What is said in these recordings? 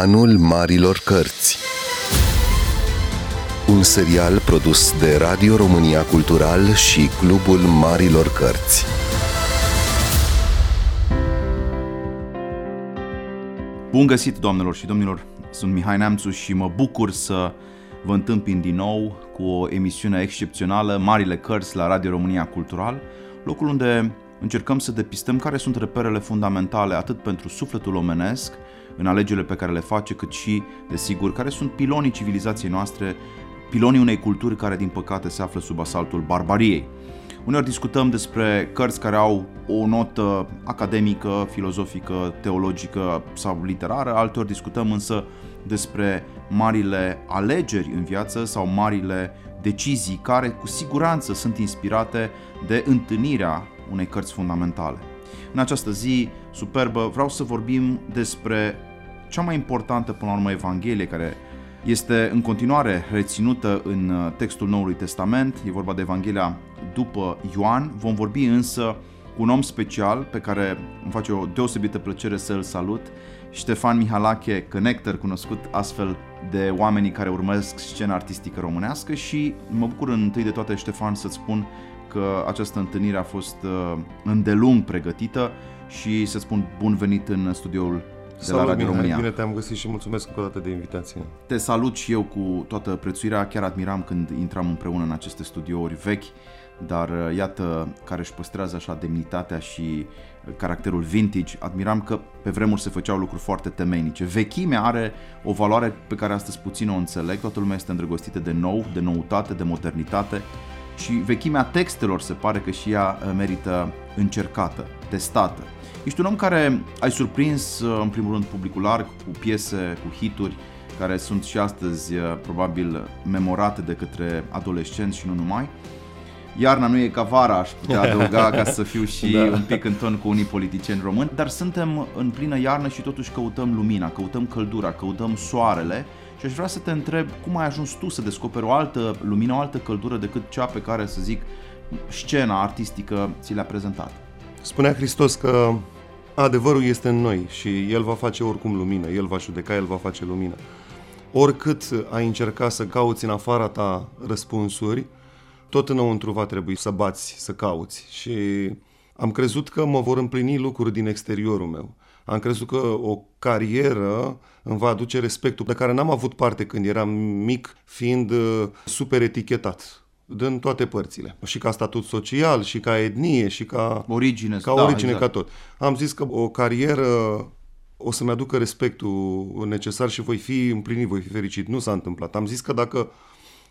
Anul Marilor Cărți Un serial produs de Radio România Cultural și Clubul Marilor Cărți Bun găsit, doamnelor și domnilor! Sunt Mihai Neamțu și mă bucur să vă întâmpin din nou cu o emisiune excepțională, Marile Cărți la Radio România Cultural, locul unde încercăm să depistăm care sunt reperele fundamentale atât pentru sufletul omenesc, în alegerile pe care le face, cât și, desigur, care sunt pilonii civilizației noastre, pilonii unei culturi care, din păcate, se află sub asaltul barbariei. Uneori discutăm despre cărți care au o notă academică, filozofică, teologică sau literară, alteori discutăm însă despre marile alegeri în viață sau marile decizii care cu siguranță sunt inspirate de întâlnirea unei cărți fundamentale. În această zi superbă vreau să vorbim despre cea mai importantă până la urmă Evanghelie care este în continuare reținută în uh, textul Noului Testament, e vorba de Evanghelia după Ioan. Vom vorbi însă cu un om special pe care îmi face o deosebită plăcere să îl salut, Ștefan Mihalache, connector cunoscut astfel de oamenii care urmăresc scena artistică românească și mă bucur întâi de toate, Ștefan, să-ți spun că această întâlnire a fost uh, îndelung pregătită și să spun bun venit în studioul de Salut, la Radio Mihai, România. Bine te-am găsit și mulțumesc încă o dată de invitație. Te salut și eu cu toată prețuirea, chiar admiram când intram împreună în aceste studiouri vechi, dar uh, iată care își păstrează așa demnitatea și uh, caracterul vintage. Admiram că pe vremuri se făceau lucruri foarte temeinice. Vechimea are o valoare pe care astăzi puțin o înțeleg, toată lumea este îndrăgostită de nou, de noutate, de modernitate și vechimea textelor se pare că și ea uh, merită încercată, testată. Ești un om care ai surprins uh, în primul rând publicul larg cu piese, cu hituri care sunt și astăzi uh, probabil memorate de către adolescenți și nu numai. Iarna nu e ca vara, aș putea adăuga ca să fiu și da. un pic în ton cu unii politicieni români, dar suntem în plină iarnă și totuși căutăm lumina, căutăm căldura, căutăm soarele și aș vrea să te întreb cum ai ajuns tu să descoperi o altă lumină, o altă căldură decât cea pe care, să zic, scena artistică ți le-a prezentat. Spunea Hristos că adevărul este în noi și El va face oricum lumină, El va judeca, El va face lumină. Oricât ai încerca să cauți în afara ta răspunsuri, tot înăuntru va trebui să bați, să cauți. Și am crezut că mă vor împlini lucruri din exteriorul meu. Am crezut că o carieră îmi va aduce respectul de care n-am avut parte când eram mic, fiind uh, super etichetat din toate părțile. Și ca statut social, și ca etnie, și ca Origine, ca da, origine, exact. ca tot. Am zis că o carieră o să-mi aducă respectul necesar și voi fi împlinit, voi fi fericit. Nu s-a întâmplat. Am zis că dacă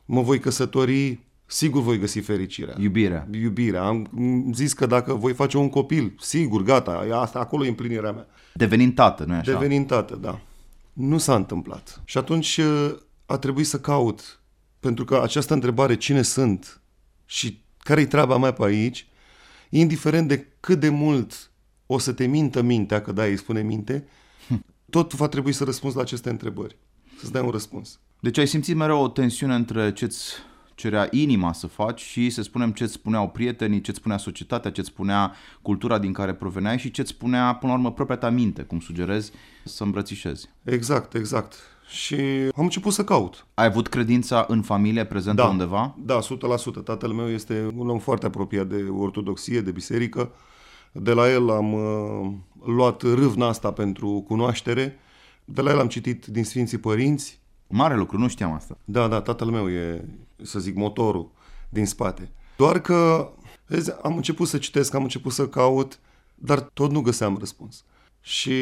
mă voi căsători, sigur voi găsi fericirea. Iubirea. Iubirea. Am zis că dacă voi face un copil, sigur, gata, e asta, acolo e împlinirea mea. Devenind tată, nu-i așa? Devenind tată, da. Nu s-a întâmplat. Și atunci uh, a trebuit să caut. Pentru că această întrebare, cine sunt și care-i treaba mea pe aici, indiferent de cât de mult o să te mintă mintea, că da, îi spune minte, tot va trebui să răspunzi la aceste întrebări. Să-ți dai un răspuns. Deci ai simțit mereu o tensiune între ce-ți cerea inima să faci și să spunem ce-ți spuneau prietenii, ce-ți spunea societatea, ce-ți spunea cultura din care proveneai și ce-ți spunea, până la urmă, propria ta minte, cum sugerezi, să îmbrățișezi. Exact, exact. Și am început să caut. Ai avut credința în familie prezentă Da. undeva? Da, 100%. Tatăl meu este un om foarte apropiat de ortodoxie, de biserică. De la el am uh, luat râvna asta pentru cunoaștere. De la el am citit din Sfinții Părinți. Mare lucru, nu știam asta. Da, da, tatăl meu e, să zic, motorul din spate. Doar că, vezi, am început să citesc, am început să caut, dar tot nu găseam răspuns. Și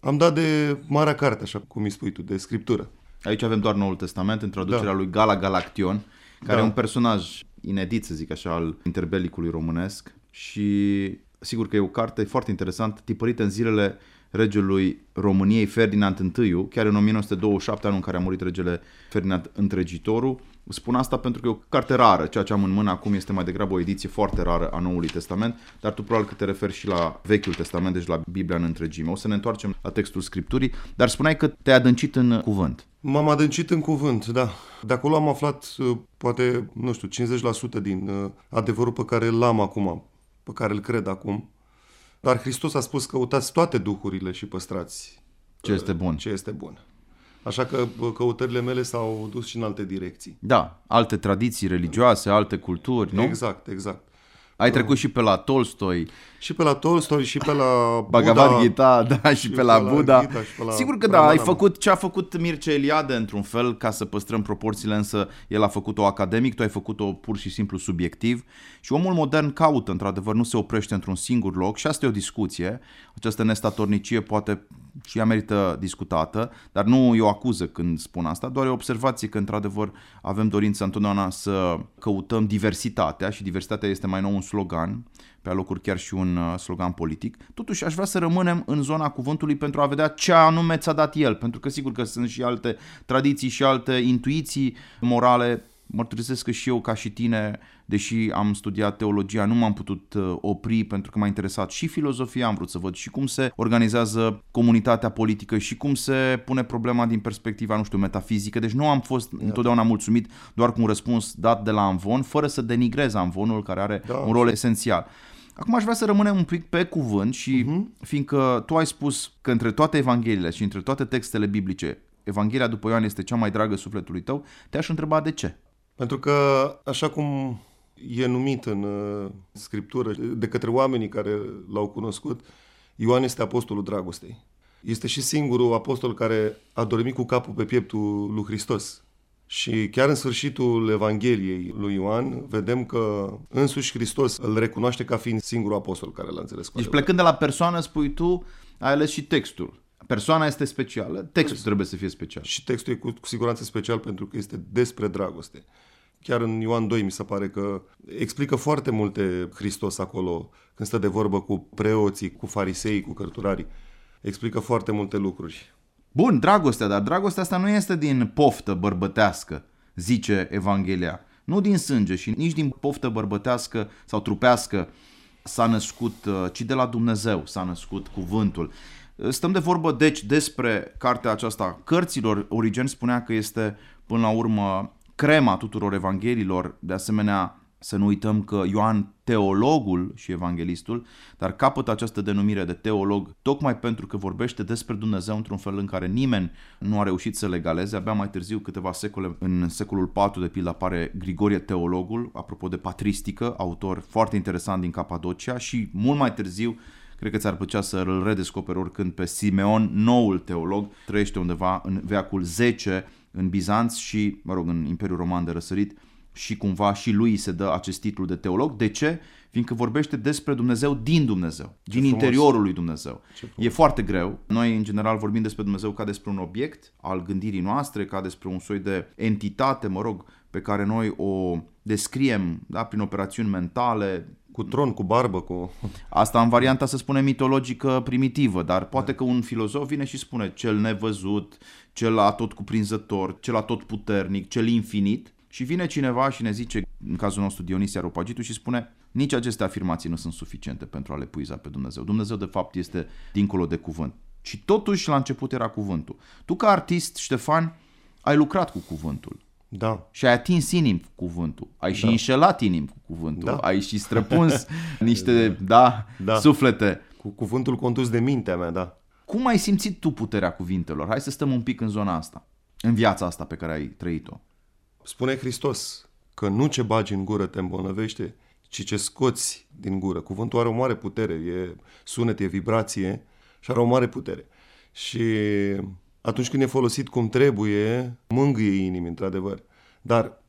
am dat de marea carte, așa cum îi spui tu, de scriptură. Aici avem doar Noul Testament în traducerea Da. lui Gala Galaction, care Da. e un personaj inedit, să zic așa, al interbelicului românesc și sigur că e o carte foarte interesant, tipărită în zilele regelui României Ferdinand I, chiar în 1927, anul în care a murit regele Ferdinand Întregitorul. Spun asta pentru că e o carte rară, ceea ce am în mână acum este mai degrabă o ediție foarte rară a Noului Testament, dar tu probabil că te referi și la Vechiul Testament, deci la Biblia în întregime. O să ne întoarcem la textul Scripturii, dar spuneai că te-ai adâncit în cuvânt. M-am adâncit în cuvânt, da. De acolo am aflat, uh, poate, nu știu, 50% din uh, adevărul pe care îl am acum, pe care îl cred acum. Dar Hristos a spus căutați toate duhurile și păstrați Ce este bun. ce este bun. Așa că bă, căutările mele s-au dus și în alte direcții. Da, alte tradiții religioase, alte culturi, nu? Exact, exact. Ai trecut și pe la Tolstoi, Și pe la Tolstoi, și pe la Bhagavad Buddha. Gita, da, și, pe la Buddha. Gita, și pe la Sigur că da, Brahmana. ai făcut ce a făcut Mircea Eliade într-un fel, ca să păstrăm proporțiile, însă el a făcut-o academic, tu ai făcut-o pur și simplu subiectiv și omul modern caută, într-adevăr, nu se oprește într-un singur loc și asta e o discuție. Această nestatornicie poate și ea merită discutată, dar nu e o acuză când spun asta, doar e o observație că, într-adevăr, avem dorința întotdeauna să căutăm diversitatea și diversitatea este mai nou un slogan, pe alocuri chiar și un uh, slogan politic. Totuși aș vrea să rămânem în zona cuvântului pentru a vedea ce anume ți-a dat el, pentru că sigur că sunt și alte tradiții și alte intuiții morale. Mărturisesc că și eu, ca și tine, deși am studiat teologia, nu m-am putut uh, opri pentru că m-a interesat și filozofia, am vrut să văd și cum se organizează comunitatea politică și cum se pune problema din perspectiva, nu știu, metafizică. Deci nu am fost întotdeauna mulțumit doar cu un răspuns dat de la Amvon, fără să denigrez Amvonul, care are Da, un rol esențial. Acum aș vrea să rămânem un pic pe cuvânt și uh-huh. fiindcă tu ai spus că între toate evangheliile și între toate textele biblice, Evanghelia după Ioan este cea mai dragă sufletului tău, te-aș întreba de ce. Pentru că, așa cum e numit în uh, Scriptură de către oamenii care l-au cunoscut, Ioan este apostolul dragostei. Este și singurul apostol care a dormit cu capul pe pieptul lui Hristos. Și chiar în sfârșitul Evangheliei lui Ioan, vedem că însuși Hristos îl recunoaște ca fiind singurul apostol care l-a înțeles cu Deci adevărat. plecând de la persoană, spui tu, ai ales și textul. Persoana este specială, textul trebuie să fie special. Și textul e cu, cu siguranță special pentru că este despre dragoste. Chiar în Ioan 2 mi se pare că explică foarte multe Hristos acolo când stă de vorbă cu preoții, cu farisei, cu cărturarii. Explică foarte multe lucruri. Bun, dragostea, dar dragostea asta nu este din poftă bărbătească, zice Evanghelia. Nu din sânge și nici din poftă bărbătească sau trupească s-a născut, uh, ci de la Dumnezeu s-a născut cuvântul. Stăm de vorbă, deci, despre cartea aceasta cărților. Origen spunea că este, până la urmă, crema tuturor evanghelilor. De asemenea, să nu uităm că Ioan, teologul și evanghelistul, dar capătă această denumire de teolog tocmai pentru că vorbește despre Dumnezeu într-un fel în care nimeni nu a reușit să legaleze. Abia mai târziu, câteva secole, în secolul IV, de pildă, apare Grigorie teologul, apropo de patristică, autor foarte interesant din Capadocia și mult mai târziu Cred că ți-ar plăcea să îl redescoperi oricând pe Simeon, noul teolog, trăiește undeva în veacul 10 în Bizanț și, mă rog, în Imperiul Roman de răsărit și cumva și lui se dă acest titlu de teolog. De ce? Fiindcă vorbește despre Dumnezeu din Dumnezeu, din frumos. interiorul lui Dumnezeu. Ce E foarte greu. Noi, în general, vorbim despre Dumnezeu ca despre un obiect al gândirii noastre, ca despre un soi de entitate, mă rog, pe care noi o descriem da, prin operațiuni mentale, Cu tron, cu barbă, cu... Asta în varianta să spunem mitologică primitivă, dar poate că un filozof vine și spune cel nevăzut, cel atot cuprinzător, cel atot puternic, cel infinit și vine cineva și ne zice, în cazul nostru Dionisie Aropagitu și spune nici aceste afirmații nu sunt suficiente pentru a le puiza pe Dumnezeu. Dumnezeu de fapt este dincolo de cuvânt. Și totuși la început era cuvântul. Tu ca artist, Ștefan, ai lucrat cu cuvântul. Da, Și ai atins inim cu cuvântul. Ai și înșelat inim cu cuvântul. Da. Ai și străpuns niște, da, Da. suflete. cu cuvântul condus de mintea mea, da. Cum ai simțit tu puterea cuvintelor? Hai să stăm un pic în zona asta, în viața asta pe care ai trăit-o. Spune Hristos că nu ce bagi în gură te îmbolnăvește, ci ce scoți din gură. Cuvântul are o mare putere, e sunet, e vibrație și are o mare putere. Și atunci când e folosit cum trebuie, mângâie inimi, într-adevăr. Dar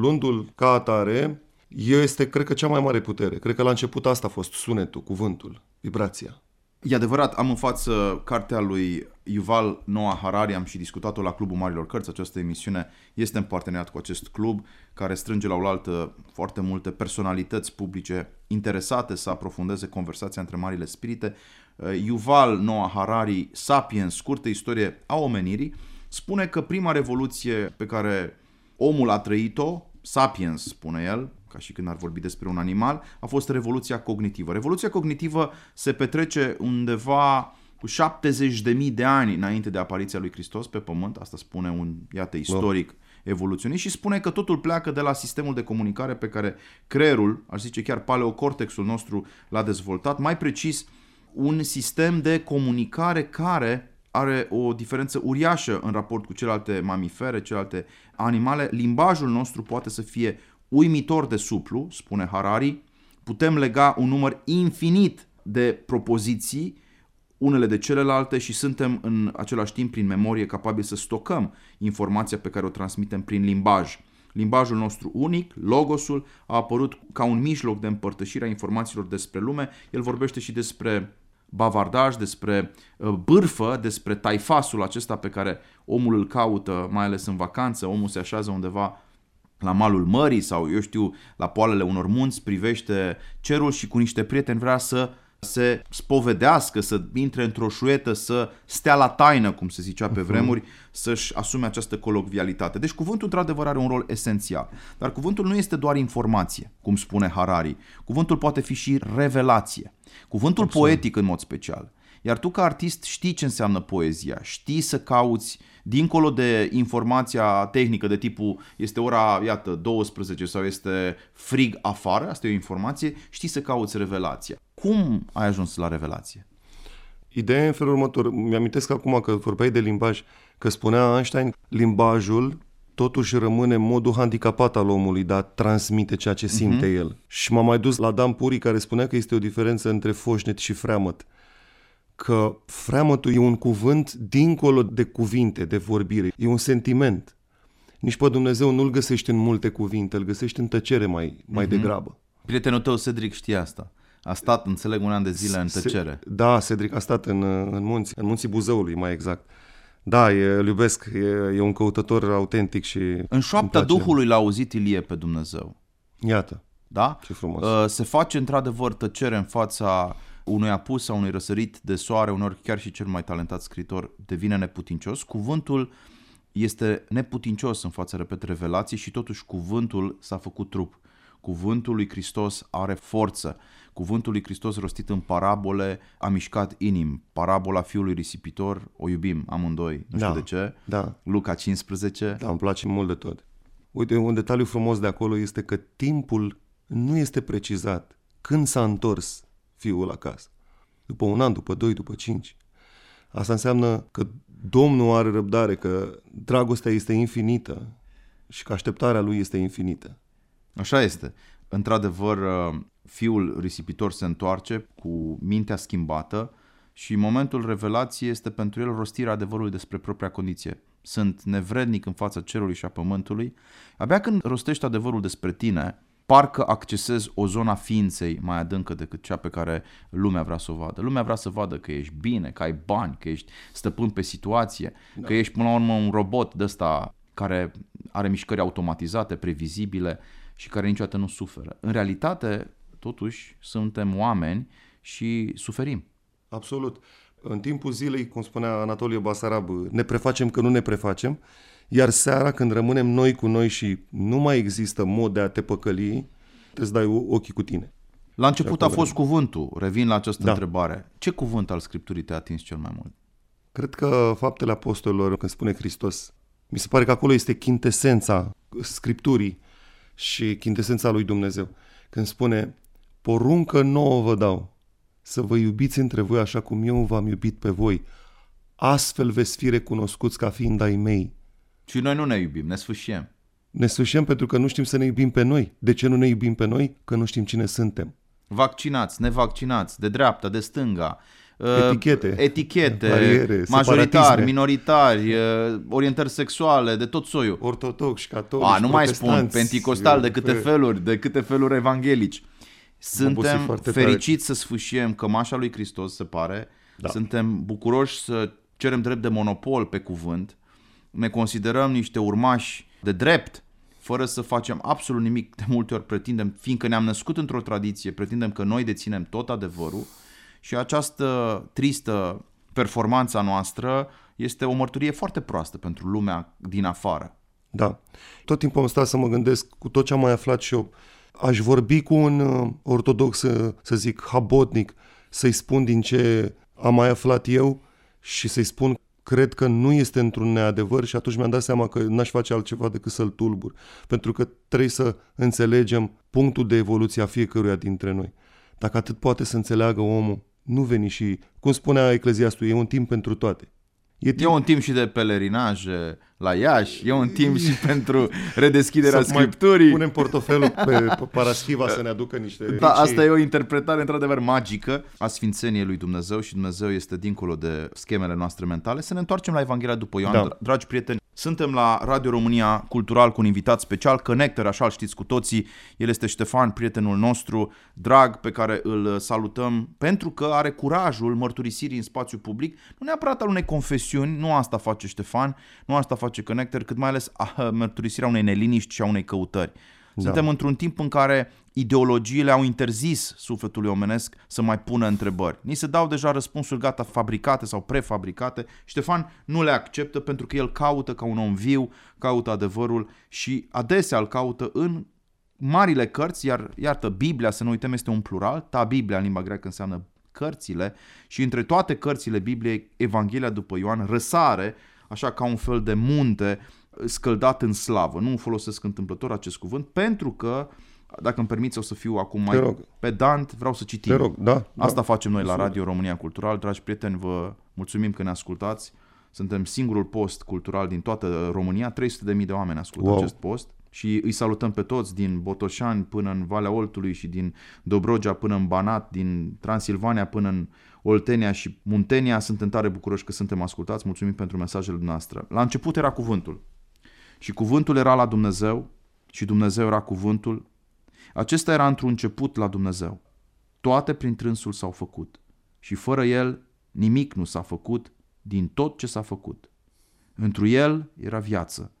luându-l ca atare, este, cred că, cea mai mare putere. Cred că la început asta a fost sunetul, cuvântul, vibrația. E adevărat, am în față cartea lui Yuval Noah Harari, am și discutat-o la Clubul Marilor Cărți, această emisiune este în parteneriat cu acest club care strânge la oaltă foarte multe personalități publice interesate să aprofundeze conversația între marile spirite. Yuval Noah Harari, Sapiens, scurtă istorie a omenirii, spune că prima revoluție pe care omul a trăit-o, Sapiens, spune el, ca și când ar vorbi despre un animal, a fost revoluția cognitivă. Revoluția cognitivă se petrece undeva cu 70.000 de ani înainte de apariția lui Hristos pe pământ, asta spune un, iată, istoric evoluționist și spune că totul pleacă de la sistemul de comunicare pe care creierul, aș zice chiar paleocortexul nostru l-a dezvoltat, mai precis un sistem de comunicare care are o diferență uriașă în raport cu celelalte mamifere, celelalte animale. Limbajul nostru poate să fie uimitor de suplu, spune Harari. Putem lega un număr infinit de propoziții unele de celelalte și suntem în același timp prin memorie capabili să stocăm informația pe care o transmitem prin limbaj. Limbajul nostru unic, logosul, a apărut ca un mijloc de împărtășire a informațiilor despre lume. El vorbește și despre bavardaj, despre uh, bârfă, despre taifasul acesta pe care omul îl caută, mai ales în vacanță, omul se așează undeva la malul mării sau, eu știu, la poalele unor munți, privește cerul și cu niște prieteni vrea să se spovedească, să intre într-o șuetă, să stea la taină, cum se zicea pe mhm. vremuri, să-și asume această colocvialitate. Deci cuvântul într-adevăr are un rol esențial. Dar cuvântul nu este doar informație, cum spune Harari. Cuvântul poate fi și revelație. Cuvântul Absolut. poetic în mod special. Iar tu ca artist știi ce înseamnă poezia, știi să cauți dincolo de informația tehnică de tipul este ora, iată, 12 sau este frig afară, asta e o informație, știi să cauți revelația. Cum ai ajuns la revelație? Ideea e în felul următor. Mi-amintesc acum că vorbeai de limbaj, că spunea Einstein, limbajul totuși rămâne modul handicapat al omului de a transmite ceea ce simte uh-huh. el. Și m-am mai dus la Dan Puri care spunea că este o diferență între foșnet și freamăt. Că freamătul e un cuvânt dincolo de cuvinte, de vorbire. E un sentiment. Nici pe Dumnezeu nu-l găsești în multe cuvinte, îl găsești în tăcere mai, mai uh-huh. degrabă. Prietenul tău, Cedric, știa asta. A stat, înțeleg, un an de zile în tăcere. Se, da, Cedric a stat în, în munți, în munții Buzăului, mai exact. Da, e, îl iubesc, e, e un căutător autentic și... În șoapta Duhului l-a auzit Ilie pe Dumnezeu. Iată. Da? Ce frumos. Uh, se face într-adevăr tăcere în fața unui apus sau unui răsărit de soare, unor chiar și cel mai talentat scritor devine neputincios. Cuvântul este neputincios în fața, repet, revelației și totuși cuvântul s-a făcut trup. Cuvântul lui Hristos are forță. Cuvântul lui Hristos rostit în parabole a mișcat inim. Parabola fiului risipitor o iubim amândoi, nu da, știu de ce. Da. Luca 15. Da, îmi place mult de tot. Uite, un detaliu frumos de acolo este că timpul nu este precizat. Când s-a întors fiul acasă? După un an, după doi, după cinci. Asta înseamnă că Domnul are răbdare, că dragostea este infinită și că așteptarea lui este infinită. Așa este. Într-adevăr, uh, fiul risipitor se întoarce cu mintea schimbată și momentul revelației este pentru el rostirea adevărului despre propria condiție. Sunt nevrednic în fața cerului și a pământului. Abia când rostești adevărul despre tine, parcă accesezi o zona ființei mai adâncă decât cea pe care lumea vrea să o vadă. Lumea vrea să vadă că ești bine, că ai bani, că ești stăpân pe situație, da. că ești până la urmă un robot de ăsta care are mișcări automatizate, previzibile și care niciodată nu suferă. În realitate, totuși, suntem oameni și suferim. Absolut. În timpul zilei, cum spunea Anatolie Basarab, ne prefacem că nu ne prefacem, iar seara, când rămânem noi cu noi și nu mai există mod de a te păcăli, te dai ochii cu tine. La început a fost cuvântul. Revin la această da. întrebare. Ce cuvânt al Scripturii te-a atins cel mai mult? Cred că faptele apostolilor, când spune Hristos, mi se pare că acolo este chintesența Scripturii și chintesența lui Dumnezeu. Când spune, poruncă nouă vă dau, să vă iubiți între voi așa cum eu v-am iubit pe voi. Astfel veți fi recunoscuți ca fiind ai mei. Și noi nu ne iubim, ne sfârșim. Ne sfârșim pentru că nu știm să ne iubim pe noi. De ce nu ne iubim pe noi? Că nu știm cine suntem. Vaccinați, nevaccinați, de dreapta, de stânga, etichete, etichete bariere, majoritari, minoritari, orientări sexuale, de tot soiul. Ortodoxi, catolici, A, nu mai spun, penticostal, de câte feluri, de câte feluri evanghelici. Suntem fericiți să sfâșiem cămașa lui Hristos, se pare. Da. Suntem bucuroși să cerem drept de monopol pe cuvânt. Ne considerăm niște urmași de drept, fără să facem absolut nimic. De multe ori pretindem, fiindcă ne-am născut într-o tradiție, pretindem că noi deținem tot adevărul și această tristă performanța noastră este o mărturie foarte proastă pentru lumea din afară. Da. Tot timpul am stat să mă gândesc cu tot ce am mai aflat și eu. Aș vorbi cu un uh, ortodox, să, să zic, habotnic, să-i spun din ce am mai aflat eu și să-i spun cred că nu este într-un neadevăr și atunci mi-am dat seama că n-aș face altceva decât să-l tulbur. Pentru că trebuie să înțelegem punctul de evoluție a fiecăruia dintre noi. Dacă atât poate să înțeleagă omul, nu veni și, cum spunea Ecleziastul, e un timp pentru toate. E timp... E un timp și de pelerinaje la Iași, e un timp și pentru redeschiderea Să mai Scripturii. Punem portofelul pe, pe Paraschiva să ne aducă niște... Da, ricii. asta e o interpretare într-adevăr magică a sfințeniei lui Dumnezeu și Dumnezeu este dincolo de schemele noastre mentale. Să ne întoarcem la Evanghelia după Ioan, Da. da. dragi prieteni. Suntem la Radio România Cultural cu un invitat special, Connector, așa îl știți cu toții. El este Ștefan, prietenul nostru drag, pe care îl salutăm pentru că are curajul mărturisirii în spațiu public, nu neapărat al unei confesiuni, nu asta face Ștefan, nu asta face Connector, cât mai ales a, mărturisirea unei neliniști și a unei căutări. Suntem într-un timp în care ideologiile au interzis sufletului omenesc să mai pună întrebări. Ni se dau deja răspunsuri gata fabricate sau prefabricate. Ștefan nu le acceptă pentru că el caută ca un om viu, caută adevărul și adesea îl caută în marile cărți, iar iată, Biblia, să nu uităm, este un plural, ta Biblia în limba greacă înseamnă cărțile și între toate cărțile Bibliei, Evanghelia după Ioan răsare așa ca un fel de munte scăldat în slavă. Nu folosesc întâmplător acest cuvânt pentru că, dacă îmi permiți, o să fiu acum mai Te rog. pedant, vreau să citim. Te rog, da. Asta da. facem noi la Radio România Cultural. Dragi prieteni, vă mulțumim că ne ascultați. Suntem singurul post cultural din toată România. 300.000 de oameni ascultă Wow. acest post. Și îi salutăm pe toți din Botoșani până în Valea Oltului și din Dobrogea până în Banat, din Transilvania până în Oltenia și Muntenia. Suntem tare bucuroși că suntem ascultați. Mulțumim pentru mesajele noastre. La început era cuvântul. Și cuvântul era la Dumnezeu și Dumnezeu era cuvântul. Acesta era într-un început la Dumnezeu. Toate prin trânsul s-au făcut și fără el nimic nu s-a făcut din tot ce s-a făcut. Întru el era viață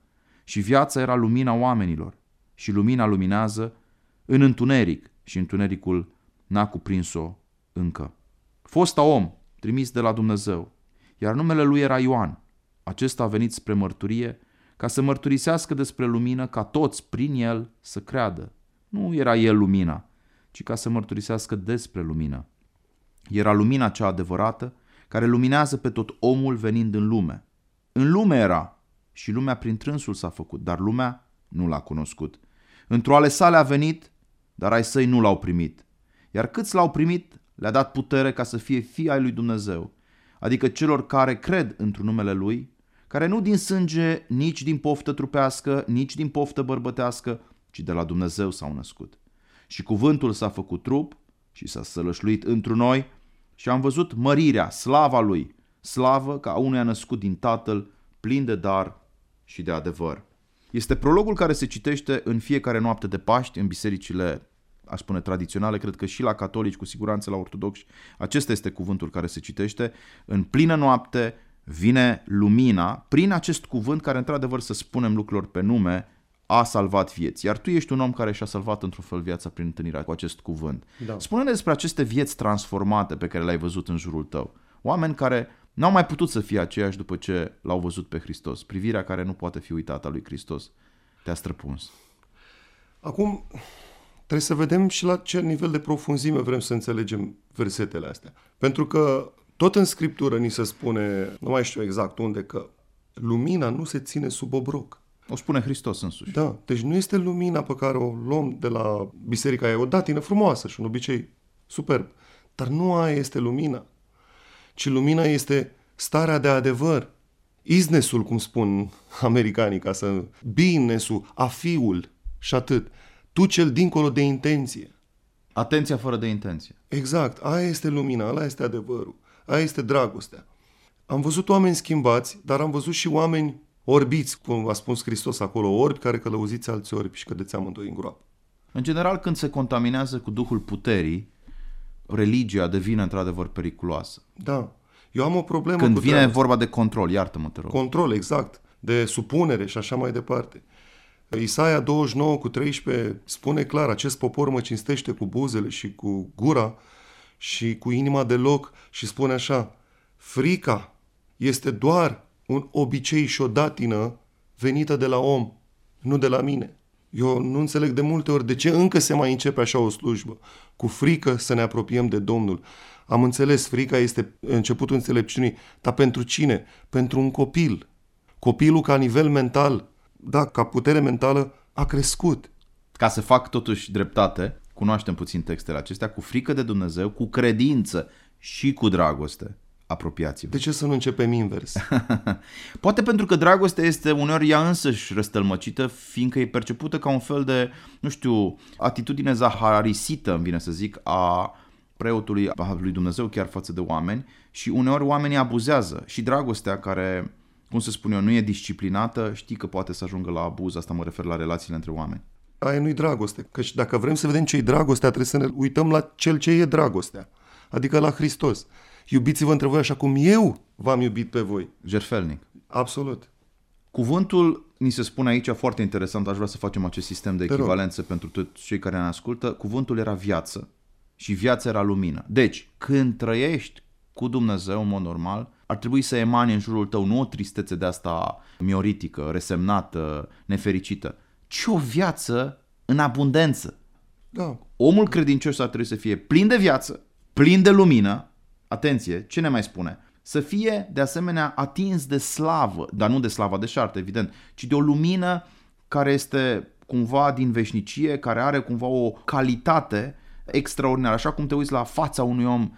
și viața era lumina oamenilor și lumina luminează în întuneric și întunericul n-a cuprins-o încă. Fosta om, trimis de la Dumnezeu, iar numele lui era Ioan. Acesta a venit spre mărturie ca să mărturisească despre lumină ca toți prin el să creadă. Nu era el lumina, ci ca să mărturisească despre lumină. Era lumina cea adevărată, care luminează pe tot omul venind în lume. În lume era și lumea prin trânsul s-a făcut, dar lumea nu l-a cunoscut. Într-o ale sale a venit, dar ai săi nu l-au primit. Iar câți l-au primit, le-a dat putere ca să fie fii ai lui Dumnezeu, adică celor care cred într numele lui, care nu din sânge, nici din poftă trupească, nici din poftă bărbătească, ci de la Dumnezeu s-au născut. Și cuvântul s-a făcut trup și s-a sălășluit întru noi și am văzut mărirea, slava lui, slavă ca a unuia născut din Tatăl, plin de dar și de adevăr. Este prologul care se citește în fiecare noapte de Paști în bisericile, aș spune, tradiționale, cred că și la catolici, cu siguranță la ortodoxi. Acesta este cuvântul care se citește. În plină noapte vine lumina prin acest cuvânt care, într-adevăr, să spunem lucrurilor pe nume, a salvat vieți. Iar tu ești un om care și-a salvat într-un fel viața prin întâlnirea cu acest cuvânt. Da. Spune-ne despre aceste vieți transformate pe care le-ai văzut în jurul tău. Oameni care n-au mai putut să fie aceiași după ce l-au văzut pe Hristos. Privirea care nu poate fi uitată a lui Hristos te-a străpuns. Acum, trebuie să vedem și la ce nivel de profunzime vrem să înțelegem versetele astea. Pentru că tot în Scriptură ni se spune, nu mai știu exact unde, că lumina nu se ține sub obroc. O spune Hristos însuși. Da, deci nu este lumina pe care o luăm de la biserica aia, e o datină frumoasă și un obicei superb. Dar nu aia este lumina, ci lumina este starea de adevăr, iznesul, cum spun americanii, ca să beingness-ul, a fiul și atât. Tu cel dincolo de intenție. Atenția fără de intenție. Exact, aia este lumina, ăla este adevărul, aia este dragostea. Am văzut oameni schimbați, dar am văzut și oameni orbiți, cum a spus Hristos acolo, orbi care călăuziți alți orbi și cădeți amândoi în groapă. În general, când se contaminează cu duhul puterii, religia devine într-adevăr periculoasă. Da. Eu am o problemă Când cu vine treaba vorba de control, iartă-mă, te rog. Control, exact. De supunere și așa mai departe. Isaia 29 cu 13 spune clar, acest popor mă cinstește cu buzele și cu gura și cu inima deloc și spune așa, frica este doar un obicei și o datină venită de la om, nu de la mine. Eu nu înțeleg de multe ori de ce încă se mai începe așa o slujbă. Cu frică să ne apropiem de Domnul. Am înțeles, frica este începutul înțelepciunii, dar pentru cine? Pentru un copil. Copilul ca nivel mental, da, ca putere mentală, a crescut. Ca să fac totuși dreptate, cunoaștem puțin textele acestea, cu frică de Dumnezeu, cu credință și cu dragoste, apropiați De ce să nu începem invers? Poate pentru că dragostea este uneori ea însăși răstălmăcită, fiindcă e percepută ca un fel de, nu știu, atitudine zaharisită, îmi vine să zic, a preotului a lui Dumnezeu chiar față de oameni și uneori oamenii abuzează și dragostea care, cum să spun eu, nu e disciplinată, știi că poate să ajungă la abuz, asta mă refer la relațiile între oameni. Aia nu-i dragoste, căci dacă vrem să vedem ce e dragostea, trebuie să ne uităm la cel ce e dragostea, adică la Hristos. Iubiți-vă între voi așa cum eu v-am iubit pe voi. Jerfelnic. Absolut. Cuvântul, ni se spune aici foarte interesant, aș vrea să facem acest sistem de Te rog. echivalențe pentru toți cei care ne ascultă. Cuvântul era viață și viața era lumină. Deci, când trăiești cu Dumnezeu în mod normal, ar trebui să emani în jurul tău nu o tristețe de asta mioritică, resemnată, nefericită, ci o viață în abundență. Da. Omul credincios ar trebui să fie plin de viață, plin de lumină, atenție, ce ne mai spune? Să fie, de asemenea, atins de slavă, dar nu de slava de șartă, evident, ci de o lumină care este cumva din veșnicie, care are cumva o calitate extraordinară. Așa cum te uiți la fața unui om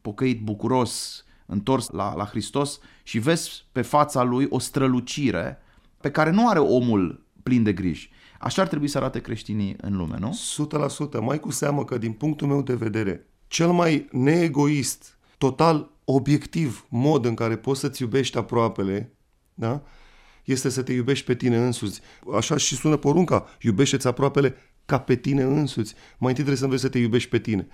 pocăit, bucuros, întors la, la Hristos și vezi pe fața lui o strălucire pe care nu are omul plin de griji. Așa ar trebui să arate creștinii în lume, nu? 100%. Mai cu seamă că, din punctul meu de vedere, cel mai neegoist, total obiectiv mod în care poți să-ți iubești aproapele, da? este să te iubești pe tine însuți. Așa și sună porunca, iubește-ți aproapele ca pe tine însuți. Mai întâi trebuie să înveți să te iubești pe tine.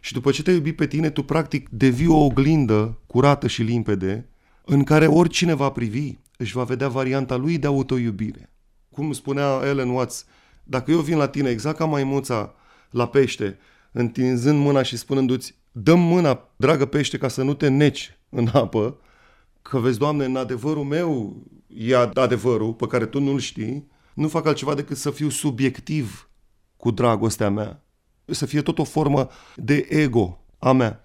Și după ce te-ai iubit pe tine, tu practic devii o oglindă curată și limpede în care oricine va privi își va vedea varianta lui de autoiubire. Cum spunea Ellen Watts, dacă eu vin la tine exact ca maimuța la pește, întinzând mâna și spunându-ți, dăm mâna, dragă pește, ca să nu te neci în apă, că vezi, Doamne, în adevărul meu e adevărul pe care tu nu-l știi, nu fac altceva decât să fiu subiectiv cu dragostea mea. Să fie tot o formă de ego a mea.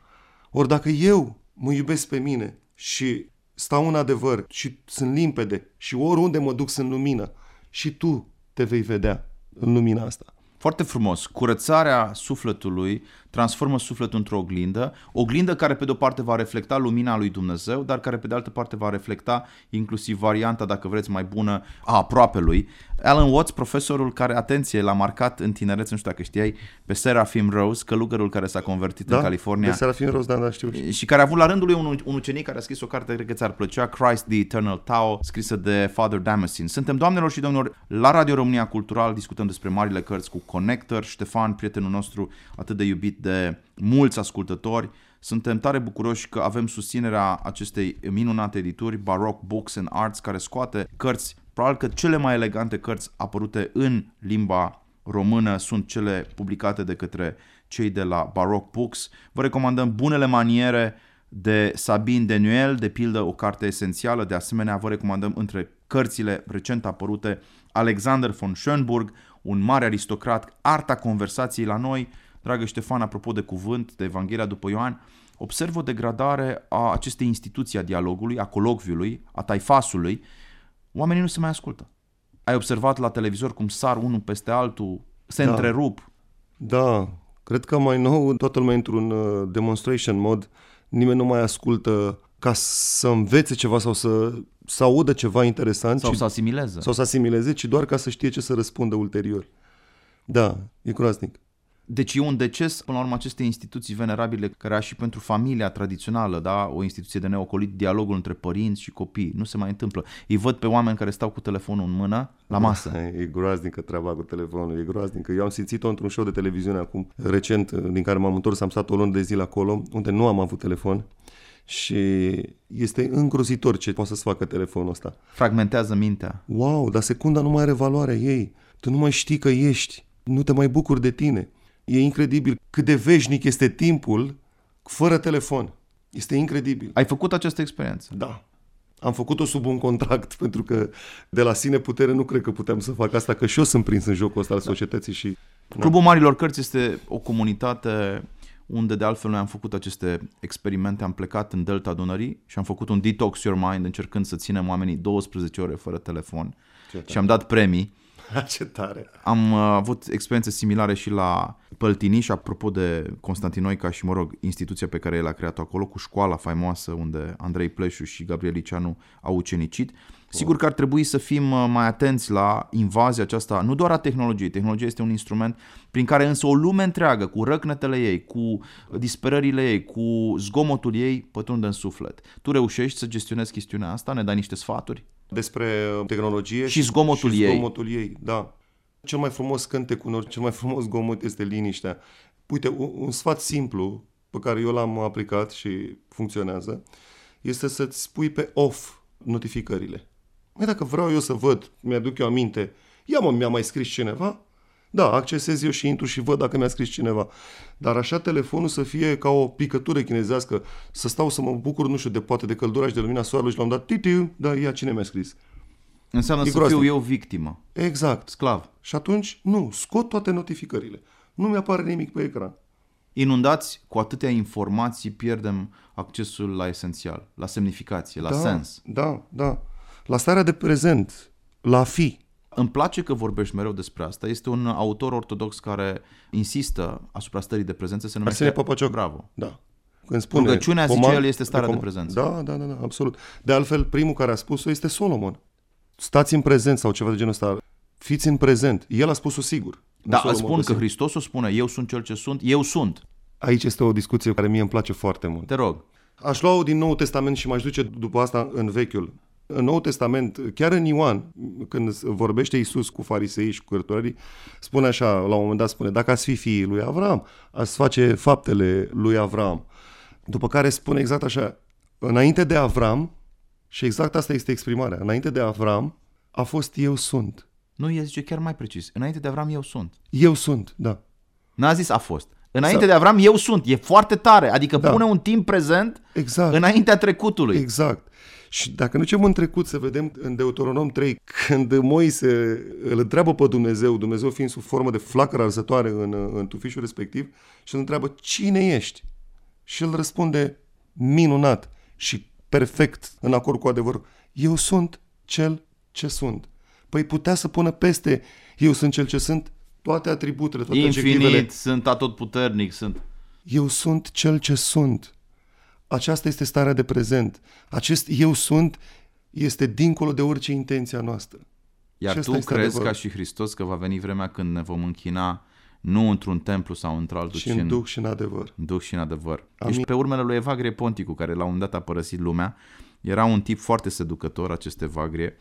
Ori dacă eu mă iubesc pe mine și stau în adevăr și sunt limpede și oriunde mă duc sunt lumină și tu te vei vedea în lumina asta. Foarte frumos. Curățarea sufletului transformă sufletul într-o oglindă, oglindă care pe de o parte va reflecta lumina lui Dumnezeu, dar care pe de altă parte va reflecta inclusiv varianta, dacă vreți, mai bună a aproapelui. Alan Watts, profesorul care, atenție, l-a marcat în tinerețe, nu știu dacă știai, pe Seraphim Rose, călugărul care s-a convertit în California. De Serafin Rose, da, da, știu. Și care a avut la rândul lui un, un ucenic care a scris o carte, cred că ți-ar plăcea, Christ the Eternal Tao, scrisă de Father Damascene. Suntem, doamnelor și domnilor, la Radio România Cultural, discutăm despre marile cărți cu Connector, Ștefan, prietenul nostru atât de iubit de mulți ascultători. Suntem tare bucuroși că avem susținerea acestei minunate edituri, Baroque Books and Arts, care scoate cărți, probabil că cele mai elegante cărți apărute în limba română sunt cele publicate de către cei de la Baroque Books. Vă recomandăm Bunele Maniere de Sabine Denuel, de pildă o carte esențială. De asemenea, vă recomandăm între cărțile recent apărute Alexander von Schönburg, un mare aristocrat, Arta conversației la noi. Dragă Ștefan, apropo de cuvânt, de Evanghelia după Ioan, observ o degradare a acestei instituții a dialogului, a colocviului, a taifasului. Oamenii nu se mai ascultă. Ai observat la televizor cum sar unul peste altul, se Da. întrerup. Da, cred că mai nou toată lumea într-un uh, demonstration mod, nimeni nu mai ascultă ca să învețe ceva sau să, să audă ceva interesant Sau ci, să asimileze. sau să asimileze, ci doar ca să știe ce să răspundă ulterior. Da, e groaznic. Deci e un deces, până la urmă, aceste instituții venerabile, care a și pentru familia tradițională, da? o instituție de neocolit, dialogul între părinți și copii, nu se mai întâmplă. Îi văd pe oameni care stau cu telefonul în mână, la masă. E groaznică treaba cu telefonul, e groaznică. Eu am simțit-o într-un show de televiziune acum, recent, din care m-am întors, am stat o lună de zile acolo, unde nu am avut telefon și este îngrozitor ce poate să-ți facă telefonul ăsta. Fragmentează mintea. Wow, dar secunda nu mai are valoarea ei. Tu nu mai știi că ești. Nu te mai bucuri de tine. E incredibil cât de veșnic este timpul fără telefon. Este incredibil. Ai făcut această experiență. Da. Am făcut-o sub un contract pentru că de la sine putere nu cred că puteam să fac asta, că și eu sunt prins în jocul ăsta al societății și... Clubul Marilor Cărți este o comunitate unde de altfel noi am făcut aceste experimente, am plecat în Delta Dunării și am făcut un detox your mind încercând să ținem oamenii 12 ore fără telefon și am dat premii Ce tare! Am uh, avut experiențe similare și la Păltiniș, apropo de Constantinoica și, mă rog, instituția pe care el a creat-o acolo, cu școala faimoasă unde Andrei Pleșu și Gabriel Liceanu au ucenicit. Sigur că ar trebui să fim uh, mai atenți la invazia aceasta, nu doar a tehnologiei. Tehnologia este un instrument prin care însă o lume întreagă, cu răcnetele ei, cu disperările ei, cu zgomotul ei, pătrunde în suflet. Tu reușești să gestionezi chestiunea asta? Ne dai niște sfaturi? Despre uh, tehnologie Și zgomotul și ei. zgomotul ei, da. Cel mai frumos cântec, unor, cel mai frumos zgomot este liniștea. Uite, un, un sfat simplu pe care eu l-am aplicat și funcționează este să-ți spui pe off notificările. Mai dacă vreau eu să văd, mi-aduc eu aminte, ia mă, mi-a mai scris cineva, da, accesez eu și intru și văd dacă mi-a scris cineva. Dar așa telefonul să fie ca o picătură chinezească, să stau să mă bucur, nu știu, de poate de călduraș și de lumina soarelui și la un dat, titiu, da, ia cine mi-a scris. Înseamnă E să groaznic. fiu eu victimă, Exact. sclav. Și atunci, nu, scot toate notificările. Nu mi-apare nimic pe ecran. Inundați cu atâtea informații, pierdem accesul la esențial, la semnificație, la da, sens. Da, da. La starea de prezent, la a fi. Îmi place că vorbești mereu despre asta. Este un autor ortodox care insistă asupra stării de prezență. Se numește Arsenie Papacioc. Bravo. Da. Când spune Rugăciunea, zice comand- el, este starea de comand- prezență. Da, da, da, da, absolut. De altfel, primul care a spus-o este Solomon. Stați în prezent sau ceva de genul ăsta. Fiți în prezent. El a spus-o sigur. Da, Solomon, îți spun că desigur. Hristos o spune, eu sunt cel ce sunt, eu sunt. Aici este o discuție care mie îmi place foarte mult. Te rog. Aș lua din Noul Testament și m-aș duce după asta în Vechiul. În Noul Testament, chiar în Ioan, când vorbește Iisus cu farisei și cu cărturarii, spune așa, la un moment dat spune, dacă ați fi fiii lui Avram, ați face faptele lui Avram. După care spune exact așa, înainte de Avram, și exact asta este exprimarea, înainte de Avram, a fost eu sunt. Nu, el zice chiar mai precis. Înainte de Avram, eu sunt. Eu sunt, da. N-a zis a fost. Înainte de Avram, eu sunt. E foarte tare. Adică Da. pune un timp prezent Exact. înaintea trecutului. Exact. Și dacă nu ducem în trecut să vedem în Deuteronom 3, când Moise îl întreabă pe Dumnezeu, Dumnezeu fiind sub formă de flacără arzătoare în, în tufișul respectiv, și îl întreabă cine ești? Și el răspunde minunat și perfect în acord cu adevărul. Eu sunt cel ce sunt. Păi putea să pună peste eu sunt cel ce sunt toate atributele, toate adjectivele. Infinit, sunt atotputernic, sunt... Eu sunt cel ce sunt. Aceasta este starea de prezent. Acest eu sunt este dincolo de orice intenție a noastră. Iar Și asta tu este crezi adevărul. ca și Hristos că va veni vremea când ne vom închina nu într-un templu sau într-altul, și ci în duh și în adevăr. în duh și în adevăr. Amin. Ești pe urmele lui Evagrie Ponticu, care la un dat a părăsit lumea. Era un tip foarte seducător, acest Evagrie.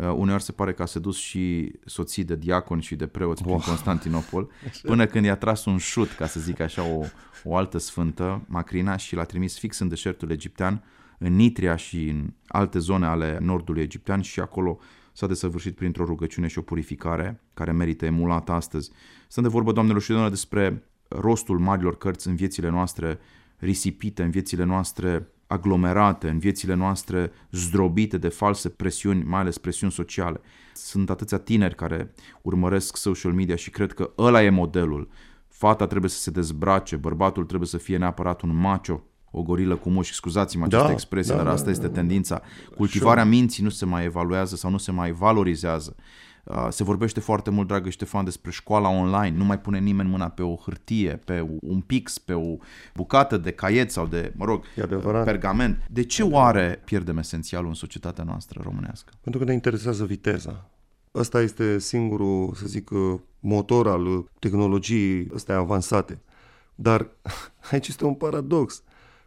Uh, uneori se pare că a sedus și soții de diaconi și de preoți prin Constantinopol, până când i-a tras un șut, ca să zic așa, o, o altă sfântă, Macrina, și l-a trimis fix în deșertul egiptean, în Nitria și în alte zone ale nordului egiptean și acolo s-a desăvârșit printr-o rugăciune și o purificare care merită emulată astăzi. Stăm de vorbă, doamnelor și domnilor, despre rostul marilor cărți în viețile noastre risipite, în viețile noastre aglomerate, în viețile noastre zdrobite de false presiuni, mai ales presiuni sociale. Sunt atâția tineri care urmăresc social media și cred că ăla e modelul. Fata trebuie să se dezbrace, bărbatul trebuie să fie neapărat un macho, o gorilă cu mușchi, scuzați-mă această Da, expresie, da, dar da, asta da, este tendința. Cultivarea minții nu se mai evaluează sau nu se mai valorizează. Uh, Se vorbește foarte mult, dragă Ștefan, despre școala online. Nu mai pune nimeni mâna pe o hârtie, pe un pix, pe o bucată de caiet sau de, mă rog, E adevărat. pergament. De ce oare pierdem esențialul în societatea noastră românească? Pentru că ne interesează viteza. Ăsta este singurul, să zic, motor al tehnologiei astea avansate. Dar aici este un paradox.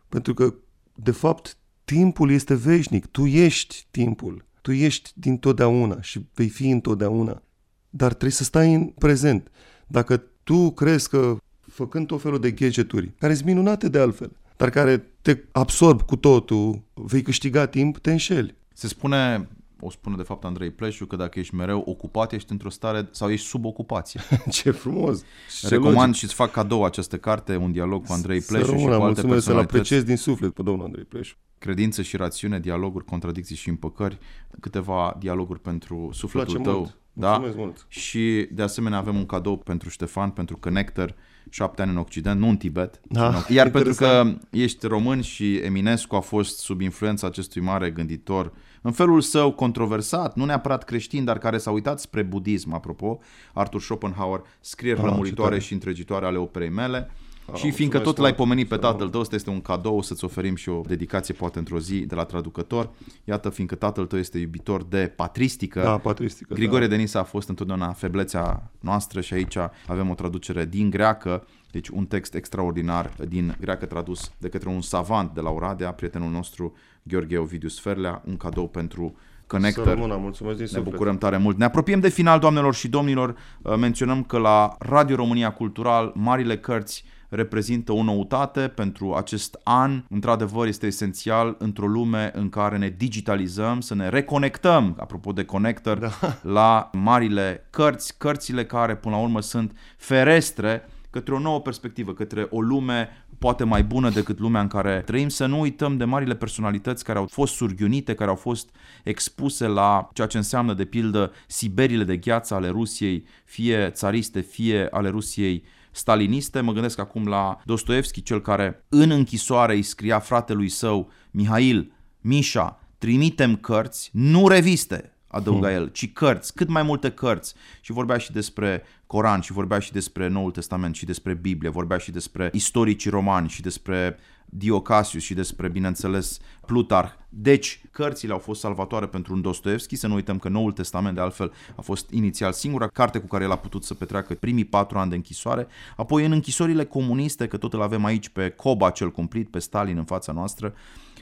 Pentru că, de fapt, timpul este veșnic. Tu ești timpul. Tu ești din totdeauna și vei fi întotdeauna. Dar trebuie să stai în prezent. Dacă tu crezi că, făcând tot felul de gadgeturi, care sunt minunate de altfel, dar care te absorb cu totul, vei câștiga timp, te înșeli. Se spune, o spune de fapt Andrei Pleșu, că dacă ești mereu ocupat, ești într-o stare sau ești sub ocupație. Ce frumos! Și ce Recomand logic. și îți fac cadou această carte, un dialog cu Andrei Pleșu să și cu rămână, alte mulțumesc, să-l personalități. apreciez din suflet pe domnul Andrei Pleșu. Credință și rațiune, dialoguri, contradicții și împăcări, câteva dialoguri pentru sufletul Place tău. mult. Da? Mulțumesc mult. Și de asemenea avem un cadou pentru Ștefan, pentru Connector șapte ani în Occident, nu în Tibet. Da, ci în- Iar pentru interesant. că ești român și Eminescu a fost sub influența acestui mare gânditor, în felul său controversat, nu neapărat creștin, dar care s-a uitat spre budism, apropo, Arthur Schopenhauer, scrieri Ah, ce lămuritoare tare. și întregitoare ale operei mele. și mulțumesc fiindcă tot mult. l-ai pomenit pe Să tatăl tău, ăsta este un cadou să-ți oferim și o dedicație poate într-o zi de la traducător. Iată, fiindcă tatăl tău este iubitor de patristică, Da, patristică. Grigore da. Denisa a fost întotdeauna feblețea noastră și aici avem o traducere din greacă, deci un text extraordinar din greacă tradus de către un savant de la Oradea, prietenul nostru Gheorghe Ovidius Ferlea, un cadou pentru Să Connector. rămână, mulțumesc din Ne suflet. bucurăm tare mult. Ne apropiem de final, doamnelor și domnilor. Uh, Menționăm că la Radio România Cultural, marile cărți reprezintă o noutate pentru acest an. Într-adevăr, este esențial într-o lume în care ne digitalizăm, să ne reconectăm, apropo de connector, da. la marile cărți, cărțile care până la urmă sunt ferestre către o nouă perspectivă, către o lume poate mai bună decât lumea în care trăim, să nu uităm de marile personalități care au fost surghiunite, care au fost expuse la ceea ce înseamnă, de pildă, siberile de gheață ale Rusiei, fie țariste, fie ale Rusiei staliniste. Mă gândesc acum la Dostoevski, cel care în închisoare îi scria fratelui său, Mihail, Mișa, trimitem cărți, nu reviste, adăuga el, ci cărți, cât mai multe cărți. Și vorbea și despre Coran, și vorbea și despre Noul Testament, și despre Biblie, vorbea și despre istoricii romani, și despre Diocasius și despre, bineînțeles, Plutarh. Deci, cărțile au fost salvatoare pentru un Dostoevski, să nu uităm că Noul Testament, de altfel, a fost inițial singura carte cu care el a putut să petreacă primii patru ani de închisoare, apoi în închisorile comuniste, că tot îl avem aici pe Coba cel cumplit, pe Stalin în fața noastră,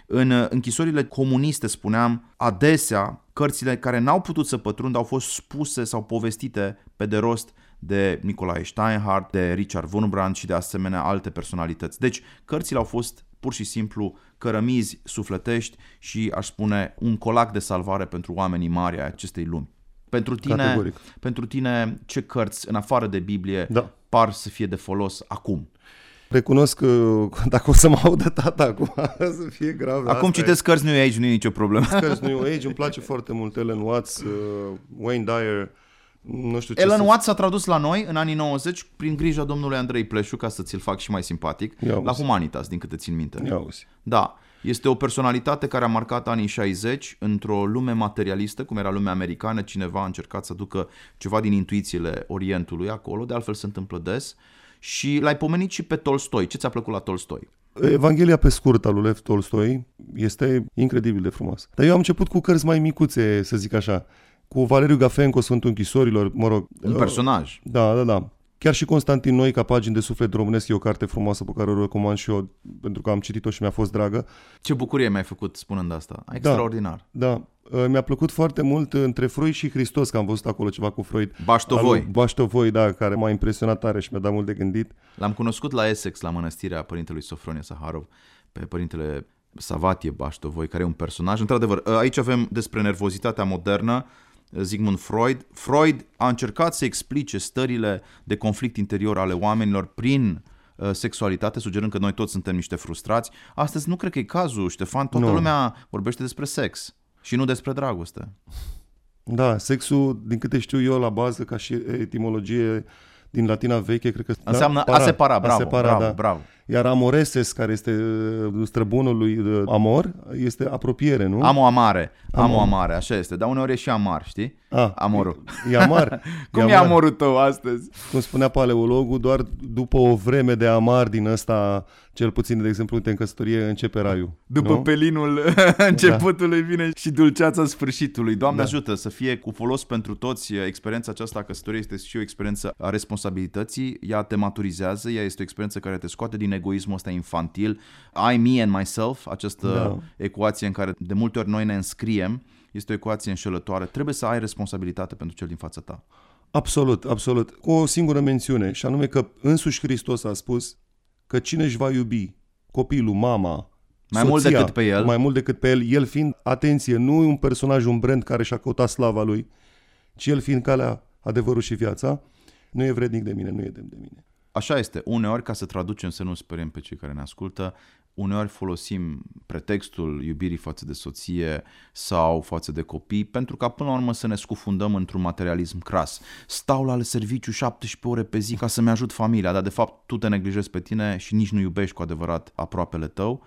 în uh, închisorile comuniste, spuneam, adesea cărțile care n-au putut să pătrundă au fost spuse sau povestite pe de rost de Nicolae Steinhardt, de Richard Wurmbrand și de asemenea alte personalități. Deci, cărțile au fost pur și simplu cărămizi sufletești și, aș spune, un colac de salvare pentru oamenii mari ai acestei lumi. Pentru tine, Categoric. pentru tine, ce cărți, în afară de Biblie, Da. par să fie de folos acum? Recunosc că dacă o să mă audă tata acum, să fie grav. Acum citesc cărți New Age, nu e nicio problemă. cărți New Age, îmi place foarte mult Ellen Watts, uh, Wayne Dyer, nu știu ce Ellen să... Watts s-a tradus la noi în anii 90 prin grija domnului Andrei Pleșu, ca să ți-l fac și mai simpatic, Ia la uzi. Humanitas, din câte țin minte. Ia auzi. Da, este o personalitate care a marcat anii 60 într-o lume materialistă, cum era lumea americană, cineva a încercat să ducă ceva din intuițiile Orientului acolo, de altfel se întâmplă des, și l-ai pomenit și pe Tolstoi. Ce ți-a plăcut la Tolstoi? Evanghelia pe scurt al lui Lev Tolstoi este incredibil de frumos. Dar eu am început cu cărți mai micuțe, să zic așa. Cu Valeriu Gafenco, Sfântul Închisorilor, mă rog. Un uh, personaj. Da, da, da. Chiar și Constantin Noica, Pagini de suflet românesc, e o carte frumoasă pe care o recomand și eu, pentru că am citit-o și mi-a fost dragă. Ce bucurie mi-ai făcut spunând asta. Extraordinar. Da, uh, mi-a plăcut foarte mult între Freud și Hristos, că am văzut acolo ceva cu Freud. Baștovoi. Al lui Baștovoi, da, care m-a impresionat tare și mi-a dat mult de gândit. L-am cunoscut la Essex, la mănăstirea părintelui Sofronie Saharov, pe părintele Savatie Baștovoi, care e un personaj. Într-adevăr, aici avem despre nervozitatea modernă, Sigmund Freud. Freud a încercat să explice stările de conflict interior ale oamenilor prin uh, sexualitate, sugerând că noi toți suntem niște frustrați. Astăzi nu cred că e cazul, Ștefan. Toată Nu. lumea vorbește despre sex și nu despre dragoste. Da, sexul, din câte știu eu, la bază, ca și etimologie din latina veche, cred că... Înseamnă da, a separa, bravo, a separa, bravo, da. bravo. Iar amoreses, care este uh, străbunul lui uh, amor, este apropiere, nu? Am o amare, am Am o o- amare, așa este, dar uneori e și amar, știi? A, Amorul. E amar. Cum e amorul tău astăzi? Cum spunea paleologul, doar după o vreme de amar din ăsta, cel puțin, de exemplu, uite, în căsătorie, începe raiul. După nu? pelinul începutului vine și dulceața sfârșitului. Doamne Da. ajută să fie cu folos pentru toți. Experiența aceasta a căsătoriei este și o experiență a responsabilității. Ea te maturizează, ea este o experiență care te scoate din egoismul ăsta infantil. I, me and myself, această Da. ecuație în care de multe ori noi ne înscriem, este o ecuație înșelătoare. Trebuie să ai responsabilitate pentru cel din fața ta. Absolut, absolut. Cu o singură mențiune, și anume că însuși Hristos a spus că cine își va iubi copilul, mama, Mai mult soția, decât pe el. Mai mult decât pe el, el fiind, atenție, nu un personaj, un brand care și-a căutat slava lui, ci el fiind calea, adevărul și viața, nu e vrednic de mine, nu e demn de mine. Așa este. Uneori, ca să traducem, să nu speriem pe cei care ne ascultă, uneori folosim pretextul iubirii față de soție sau față de copii pentru ca până la urmă să ne scufundăm într-un materialism cras. Stau la serviciu 17 ore pe zi ca să-mi ajut familia, dar de fapt tu te neglijezi pe tine și nici nu iubești cu adevărat aproapele tău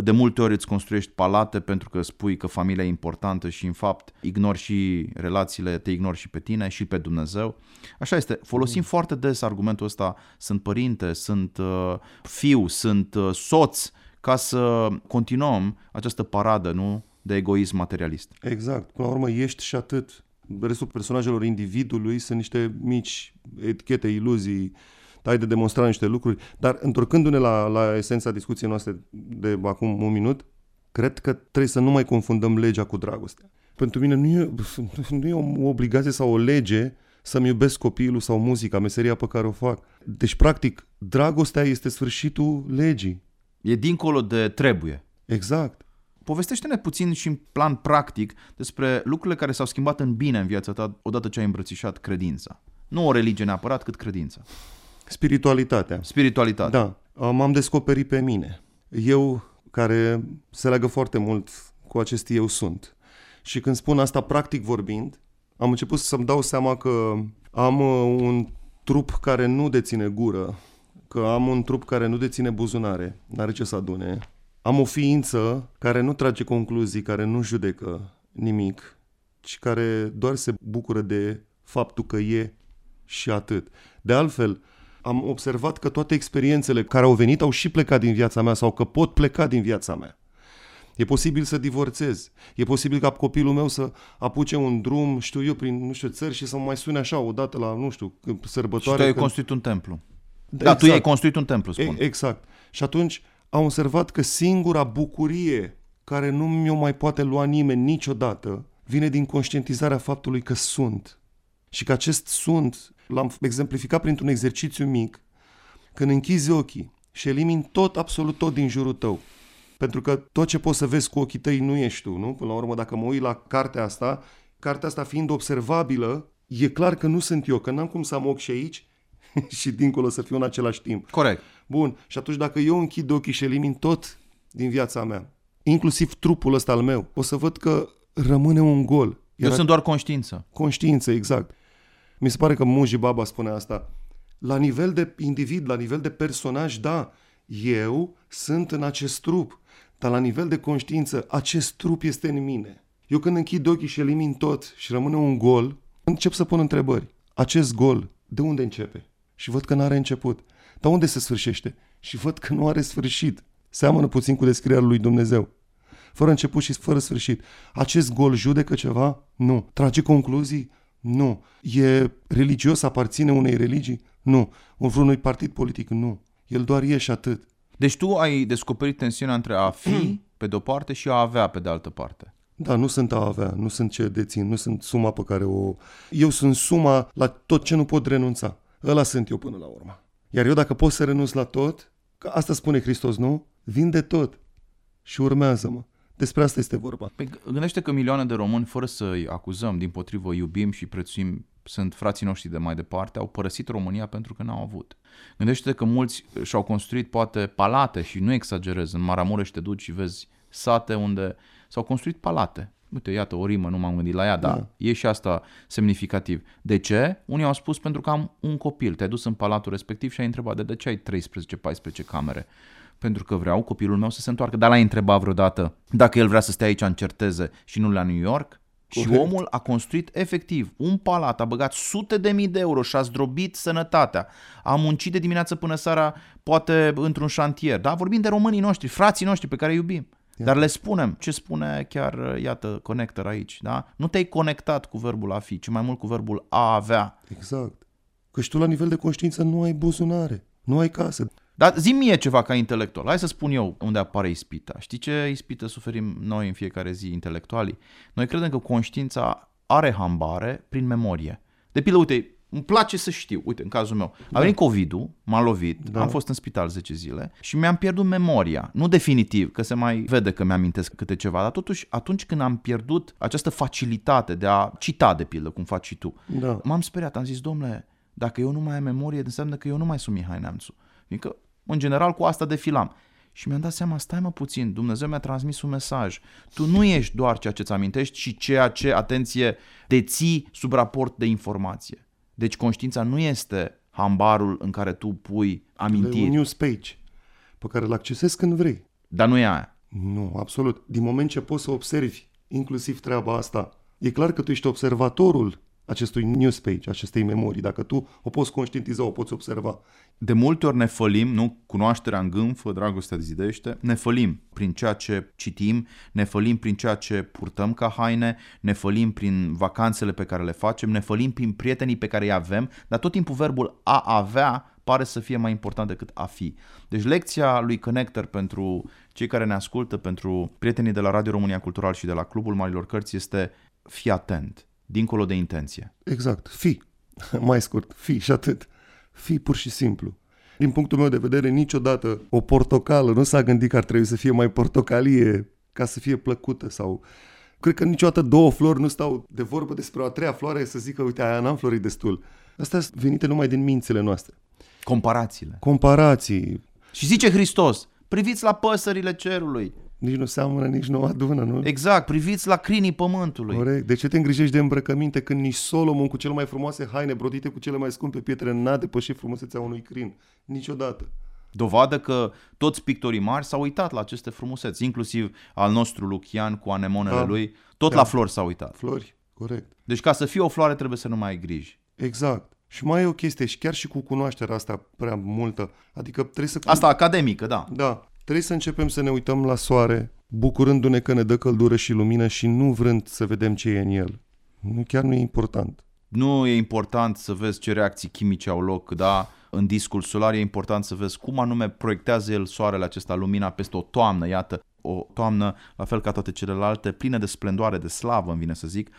de multe ori îți construiești palate pentru că spui că familia e importantă și în fapt ignori și relațiile, te ignori și pe tine și pe Dumnezeu. Așa este. Folosim mm. foarte des argumentul ăsta, sunt părinte, sunt uh, fiu, sunt uh, soț, ca să continuăm această paradă, nu? De egoism materialist. Exact. Până la urmă ești și atât. Restul personajelor individului sunt niște mici etichete, iluzii, ai de demonstrat niște lucruri, dar întorcându-ne la, la esența discuției noastre de acum un minut, cred că trebuie să nu mai confundăm legea cu dragostea. Pentru mine nu e, nu e o obligație sau o lege să-mi iubesc copilul sau muzica, meseria pe care o fac. Deci, practic, dragostea este sfârșitul legii. E dincolo de trebuie. Exact. Povestește-ne puțin și în plan practic despre lucrurile care s-au schimbat în bine în viața ta odată ce ai îmbrățișat credința. Nu o religie neapărat, cât credința. Spiritualitatea. Spiritualitatea. Da. M-am descoperit pe mine. Eu, care se leagă foarte mult cu acest eu sunt. Și când spun asta practic vorbind, am început să-mi dau seama că am uh, un trup care nu deține gură, că am un trup care nu deține buzunare, n-are ce să adune. Am o ființă care nu trage concluzii, care nu judecă nimic, ci care doar se bucură de faptul că e și atât. De altfel, am observat că toate experiențele care au venit au și plecat din viața mea sau că pot pleca din viața mea. E posibil să divorțez. E posibil ca copilul meu să apuce un drum, știu eu, prin, nu știu, țări și să mă mai sune așa odată la, nu știu, sărbătoare. Și tu ai când... construit un templu. Da, da tu ai construit un templu, spun. E, exact. Și atunci am observat că singura bucurie care nu mi-o mai poate lua nimeni niciodată vine din conștientizarea faptului că sunt. Și că acest sunt l-am exemplificat printr-un exercițiu mic, când închizi ochii și elimini tot, absolut tot din jurul tău, pentru că tot ce poți să vezi cu ochii tăi nu ești tu, nu? Până la urmă, dacă mă uit la cartea asta, cartea asta fiind observabilă, e clar că nu sunt eu, că n-am cum să am ochi și aici și dincolo să fiu în același timp. Corect. Bun, și atunci dacă eu închid ochii și elimin tot din viața mea, inclusiv trupul ăsta al meu, o să văd că rămâne un gol. Iar eu sunt doar conștiință. Conștiință, exact. Mi se pare că Muji Baba spune asta. La nivel de individ, la nivel de personaj, da, eu sunt în acest trup, dar la nivel de conștiință, acest trup este în mine. Eu când închid ochii și elimin tot și rămâne un gol, încep să pun întrebări. Acest gol, de unde începe? Și văd că nu are început. Dar unde se sfârșește? Și văd că nu are sfârșit. Seamănă puțin cu descrierea lui Dumnezeu. Fără început și fără sfârșit. Acest gol judecă ceva? Nu. Trage concluzii? Nu. E religios, aparține unei religii? Nu. Vreunui partid politic? Nu. El doar e și atât. Deci tu ai descoperit tensiunea între a fi pe de-o parte și a avea pe de altă parte. Da, nu sunt a avea, nu sunt ce dețin, nu sunt suma pe care o... Eu sunt suma la tot ce nu pot renunța. Ăla sunt eu până la urmă. Iar eu dacă pot să renunț la tot, că asta spune Hristos, nu? Vinde tot și urmează-mă. Despre asta este vorba. Păi gândește că milioane de români, fără să-i acuzăm, din potrivă iubim și prețuim, sunt frații noștri de mai departe, au părăsit România pentru că n-au avut. Gândește că mulți și-au construit poate palate și nu exagerez, în Maramureș te duci și vezi sate unde s-au construit palate. Uite, iată, o rimă, nu m-am gândit la ea, dar da. e și asta semnificativ. De ce? Unii au spus pentru că am un copil. Te-ai dus în palatul respectiv și ai întrebat de, de ce ai 13-14 camere? Pentru că vreau copilul meu să se întoarcă. Dar l-ai întrebat vreodată dacă el vrea să stea aici în certeze și nu la New York? Corect. Și omul a construit efectiv un palat, a băgat sute de mii de euro și a zdrobit sănătatea. A muncit de dimineață până seara, poate într-un șantier. Da, vorbim de românii noștri, frații noștri pe care îi iubim. Iată. Dar le spunem ce spune chiar, iată, connector aici, da? Nu te-ai conectat cu verbul a fi, ci mai mult cu verbul a avea. Exact. Că și tu la nivel de conștiință nu ai buzunare, nu ai casă. Dar zi mie ceva ca intelectual. Hai să spun eu unde apare ispita. Știi ce ispită suferim noi în fiecare zi, intelectualii? Noi credem că conștiința are hambare prin memorie. De pildă, uite, îmi place să știu. Uite, în cazul meu, a venit da. COVID-ul, m-a lovit, da. am fost în spital 10 zile și mi-am pierdut memoria. Nu definitiv, că se mai vede că mi-amintesc câte ceva, dar totuși atunci când am pierdut această facilitate de a cita, de pildă, cum faci și tu, da. m-am speriat, am zis, domnule, dacă eu nu mai am memorie, înseamnă că eu nu mai sunt Mihai Neamțu. Fiindcă, în general, cu asta defilam. Și mi-am dat seama, stai mă puțin, Dumnezeu mi-a transmis un mesaj. Tu nu ești doar ceea ce ți amintești, ci ceea ce, atenție, deții sub raport de informație. Deci conștiința nu este hambarul în care tu pui amintiri. Un news page pe care îl accesezi când vrei. Dar nu e aia. Nu, absolut. Din moment ce poți să observi inclusiv treaba asta, e clar că tu ești observatorul acestui news page, acestei memorii. Dacă tu o poți conștientiza, o poți observa. De multe ori ne fălim, nu? Cunoașterea îngânfă, dragostea zidește, ne fălim prin ceea ce citim, ne fălim prin ceea ce purtăm ca haine, ne fălim prin vacanțele pe care le facem, ne fălim prin prietenii pe care îi avem, dar tot timpul verbul a avea pare să fie mai important decât a fi. Deci lecția lui Connector pentru cei care ne ascultă, pentru prietenii de la Radio România Cultural și de la Clubul Marilor Cărți este fi atent, dincolo de intenție. Exact, fi. Mai scurt, fi și atât. Fi pur și simplu. Din punctul meu de vedere, niciodată o portocală nu s-a gândit că ar trebui să fie mai portocalie ca să fie plăcută sau Cred că niciodată două flori nu stau de vorbă despre o a treia floare să zică, uite, aia n-am florit destul. Astea sunt venite numai din mințile noastre. Comparațiile. Comparații. Și zice Hristos, priviți la păsările cerului. Nici nu seamănă, nici nu adună, nu? Exact, priviți la crinii pământului. Corect. De ce te îngrijești de îmbrăcăminte când nici Solomon cu cele mai frumoase haine brodite cu cele mai scumpe pietre n-a depășit frumusețea unui crin? Niciodată. Dovadă că toți pictorii mari s-au uitat la aceste frumuseți, inclusiv al nostru Lucian cu anemonele Da. lui, tot Da. la flori s-au uitat. Flori, corect. Deci ca să fie o floare trebuie să nu mai ai griji. Exact. Și mai e o chestie, și chiar și cu cunoașterea asta prea multă, adică trebuie să... Asta academică, da. Da, trebuie să începem să ne uităm la soare, bucurându-ne că ne dă căldură și lumină și nu vrând să vedem ce e în el. Nu, chiar nu e important. Nu e important să vezi ce reacții chimice au loc, da? În discul solar e important să vezi cum anume proiectează el soarele acesta lumina peste o toamnă, iată, o toamnă, la fel ca toate celelalte, plină de splendoare, de slavă, îmi vine să zic.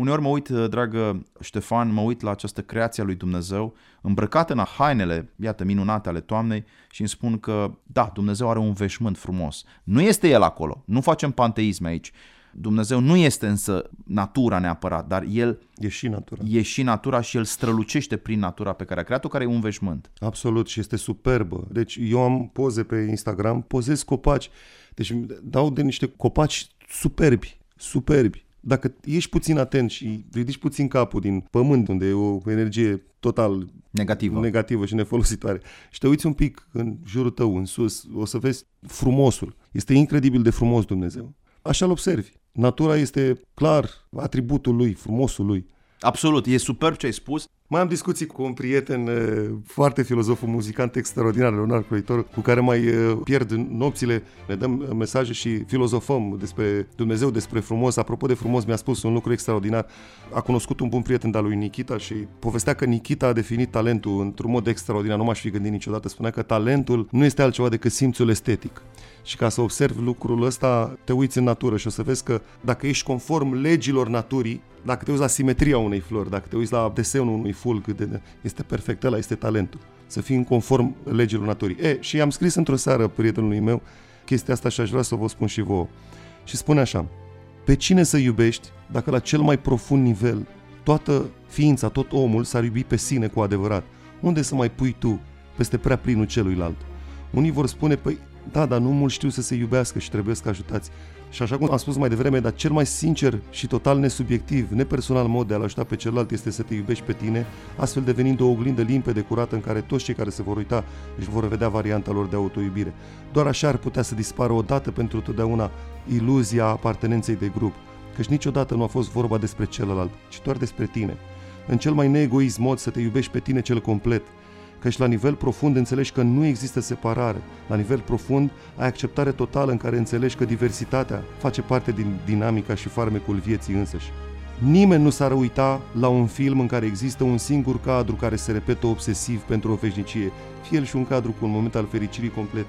Uneori mă uit, dragă Ștefan, mă uit la această creație a lui Dumnezeu, îmbrăcată în hainele, iată, minunate ale toamnei și îmi spun că, da, Dumnezeu are un veșmânt frumos. Nu este El acolo, nu facem panteism aici. Dumnezeu nu este însă natura neapărat, dar El E și natura. e și natura și El strălucește prin natura pe care a creat-o, care e un veșmânt. Absolut și este superbă. Deci eu am poze pe Instagram, pozez copaci. Deci îmi dau de niște copaci superbi, superbi. Dacă ești puțin atent și ridici puțin capul din pământ, unde e o energie total Negativă. negativă și nefolositoare, și te uiți un pic în jurul tău, în sus, o să vezi frumosul. Este incredibil de frumos Dumnezeu. Așa-l observi. Natura este clar atributul lui, frumosul lui. Absolut, e superb ce ai spus. Mai am discuții cu un prieten eh, foarte filozof, un muzicant extraordinar, Leonard Croitor, cu care mai eh, pierd nopțile, ne dăm eh, mesaje și filozofăm despre Dumnezeu, despre frumos. Apropo de frumos, mi-a spus un lucru extraordinar. A cunoscut un bun prieten de-al lui Nikita și povestea că Nikita a definit talentul într-un mod extraordinar. Nu m-aș fi gândit niciodată. Spunea că talentul nu este altceva decât simțul estetic. Și ca să observi lucrul ăsta, te uiți în natură și o să vezi că dacă ești conform legilor naturii, dacă te uiți la simetria unei flori, dacă te uiți la desenul unui fulg, de- este perfect, ăla este talentul. Să fii în conform legilor naturii. E, și am scris într-o seară prietenului meu chestia asta și aș vrea să vă spun și vouă. Și spune așa, pe cine să iubești dacă la cel mai profund nivel toată ființa, tot omul s-ar iubi pe sine cu adevărat? Unde să mai pui tu peste prea plinul celuilalt? Unii vor spune, păi da, dar nu mulți știu să se iubească și trebuie să ajutați. Și așa cum am spus mai devreme, dar cel mai sincer și total nesubiectiv, nepersonal mod de a-l ajuta pe celălalt este să te iubești pe tine, astfel devenind o oglindă limpede, curată, în care toți cei care se vor uita își vor vedea varianta lor de autoiubire. Doar așa ar putea să dispară odată pentru totdeauna iluzia apartenenței de grup, căci niciodată nu a fost vorba despre celălalt, ci doar despre tine. În cel mai neegoist mod să te iubești pe tine cel complet, căci la nivel profund înțelegi că nu există separare. La nivel profund ai acceptare totală în care înțelegi că diversitatea face parte din dinamica și farmecul vieții însăși. Nimeni nu s-ar uita la un film în care există un singur cadru care se repetă obsesiv pentru o veșnicie, fie el și un cadru cu un moment al fericirii complet.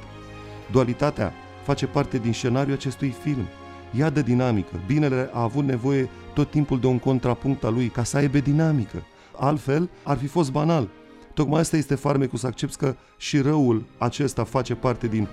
Dualitatea face parte din scenariul acestui film. Ea dă dinamică. Binele a avut nevoie tot timpul de un contrapunct al lui ca să aibă dinamică. Altfel, ar fi fost banal. Tocmai asta este farmecul să accepti că și răul acesta face parte din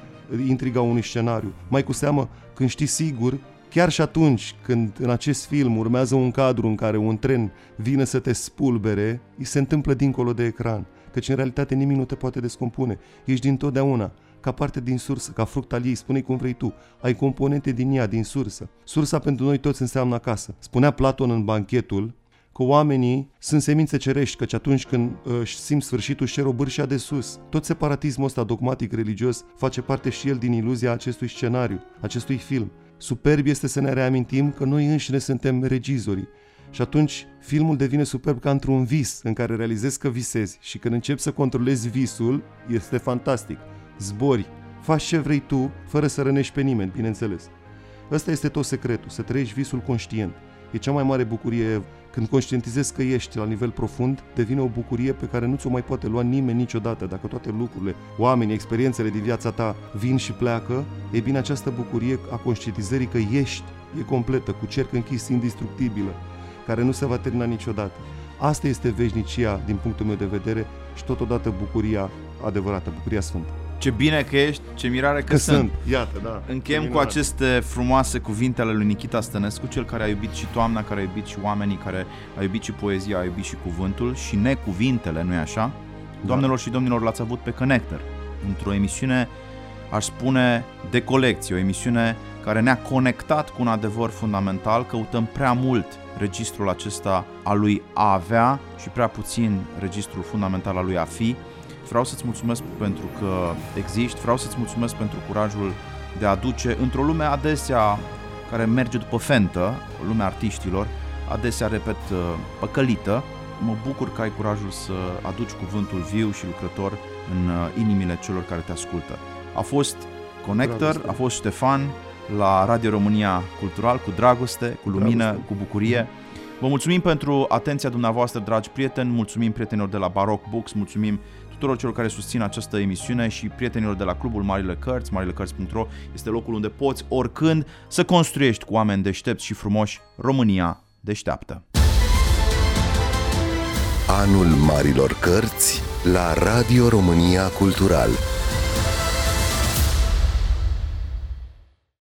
intriga unui scenariu. Mai cu seamă când știi sigur, chiar și atunci când în acest film urmează un cadru în care un tren vine să te spulbere, îi se întâmplă dincolo de ecran. Căci în realitate nimic nu te poate descompune. Ești dintotdeauna ca parte din sursă, ca fruct al ei, spune cum vrei tu. Ai componente din ea, din sursă. Sursa pentru noi toți înseamnă acasă. Spunea Platon în banchetul că oamenii sunt semințe cerești, căci atunci când uh, își simt sfârșitul și cer o bârșia de sus. Tot separatismul ăsta dogmatic religios face parte și el din iluzia acestui scenariu, acestui film. Superb este să ne reamintim că noi înșine suntem regizorii. Și atunci filmul devine superb ca într-un vis în care realizezi că visezi și când începi să controlezi visul, este fantastic. Zbori, faci ce vrei tu, fără să rănești pe nimeni, bineînțeles. Ăsta este tot secretul, să trăiești visul conștient. E cea mai mare bucurie când conștientizezi că ești la nivel profund, devine o bucurie pe care nu ți-o mai poate lua nimeni niciodată. Dacă toate lucrurile, oamenii, experiențele din viața ta vin și pleacă, e bine această bucurie a conștientizării că ești, e completă, cu cerc închis, indestructibilă, care nu se va termina niciodată. Asta este veșnicia din punctul meu de vedere și totodată bucuria adevărată, bucuria sfântă. Ce bine că ești, ce mirare că, că sunt. sunt. Iată, da. Încheiem cu aceste frumoase cuvinte ale lui Nikita Stănescu, cel care a iubit și toamna, care a iubit și oamenii, care a iubit și poezia, a iubit și cuvântul și necuvintele, nu-i așa? Da. Doamnelor și domnilor, l-ați avut pe Connector, într-o emisiune, aș spune, de colecție, o emisiune care ne-a conectat cu un adevăr fundamental, căutăm prea mult registrul acesta al lui a avea și prea puțin registrul fundamental al lui a fi, Vreau să-ți mulțumesc pentru că existi, vreau să-ți mulțumesc pentru curajul de a aduce într-o lume adesea care merge după fentă, lumea artiștilor, adesea, repet, păcălită, mă bucur că ai curajul să aduci cuvântul viu și lucrător în uh, inimile celor care te ascultă. A fost Connector, a fost Ștefan la Radio România Cultural cu dragoste, cu lumină, dragoste. cu bucurie. Vă mulțumim pentru atenția dumneavoastră, dragi prieteni, mulțumim prietenilor de la Baroque Books, mulțumim tuturor celor care susțin această emisiune și prietenilor de la clubul Marile Cărți, marilecărți.ro este locul unde poți oricând să construiești cu oameni deștepți și frumoși România deșteaptă. Anul Marilor Cărți la Radio România Cultural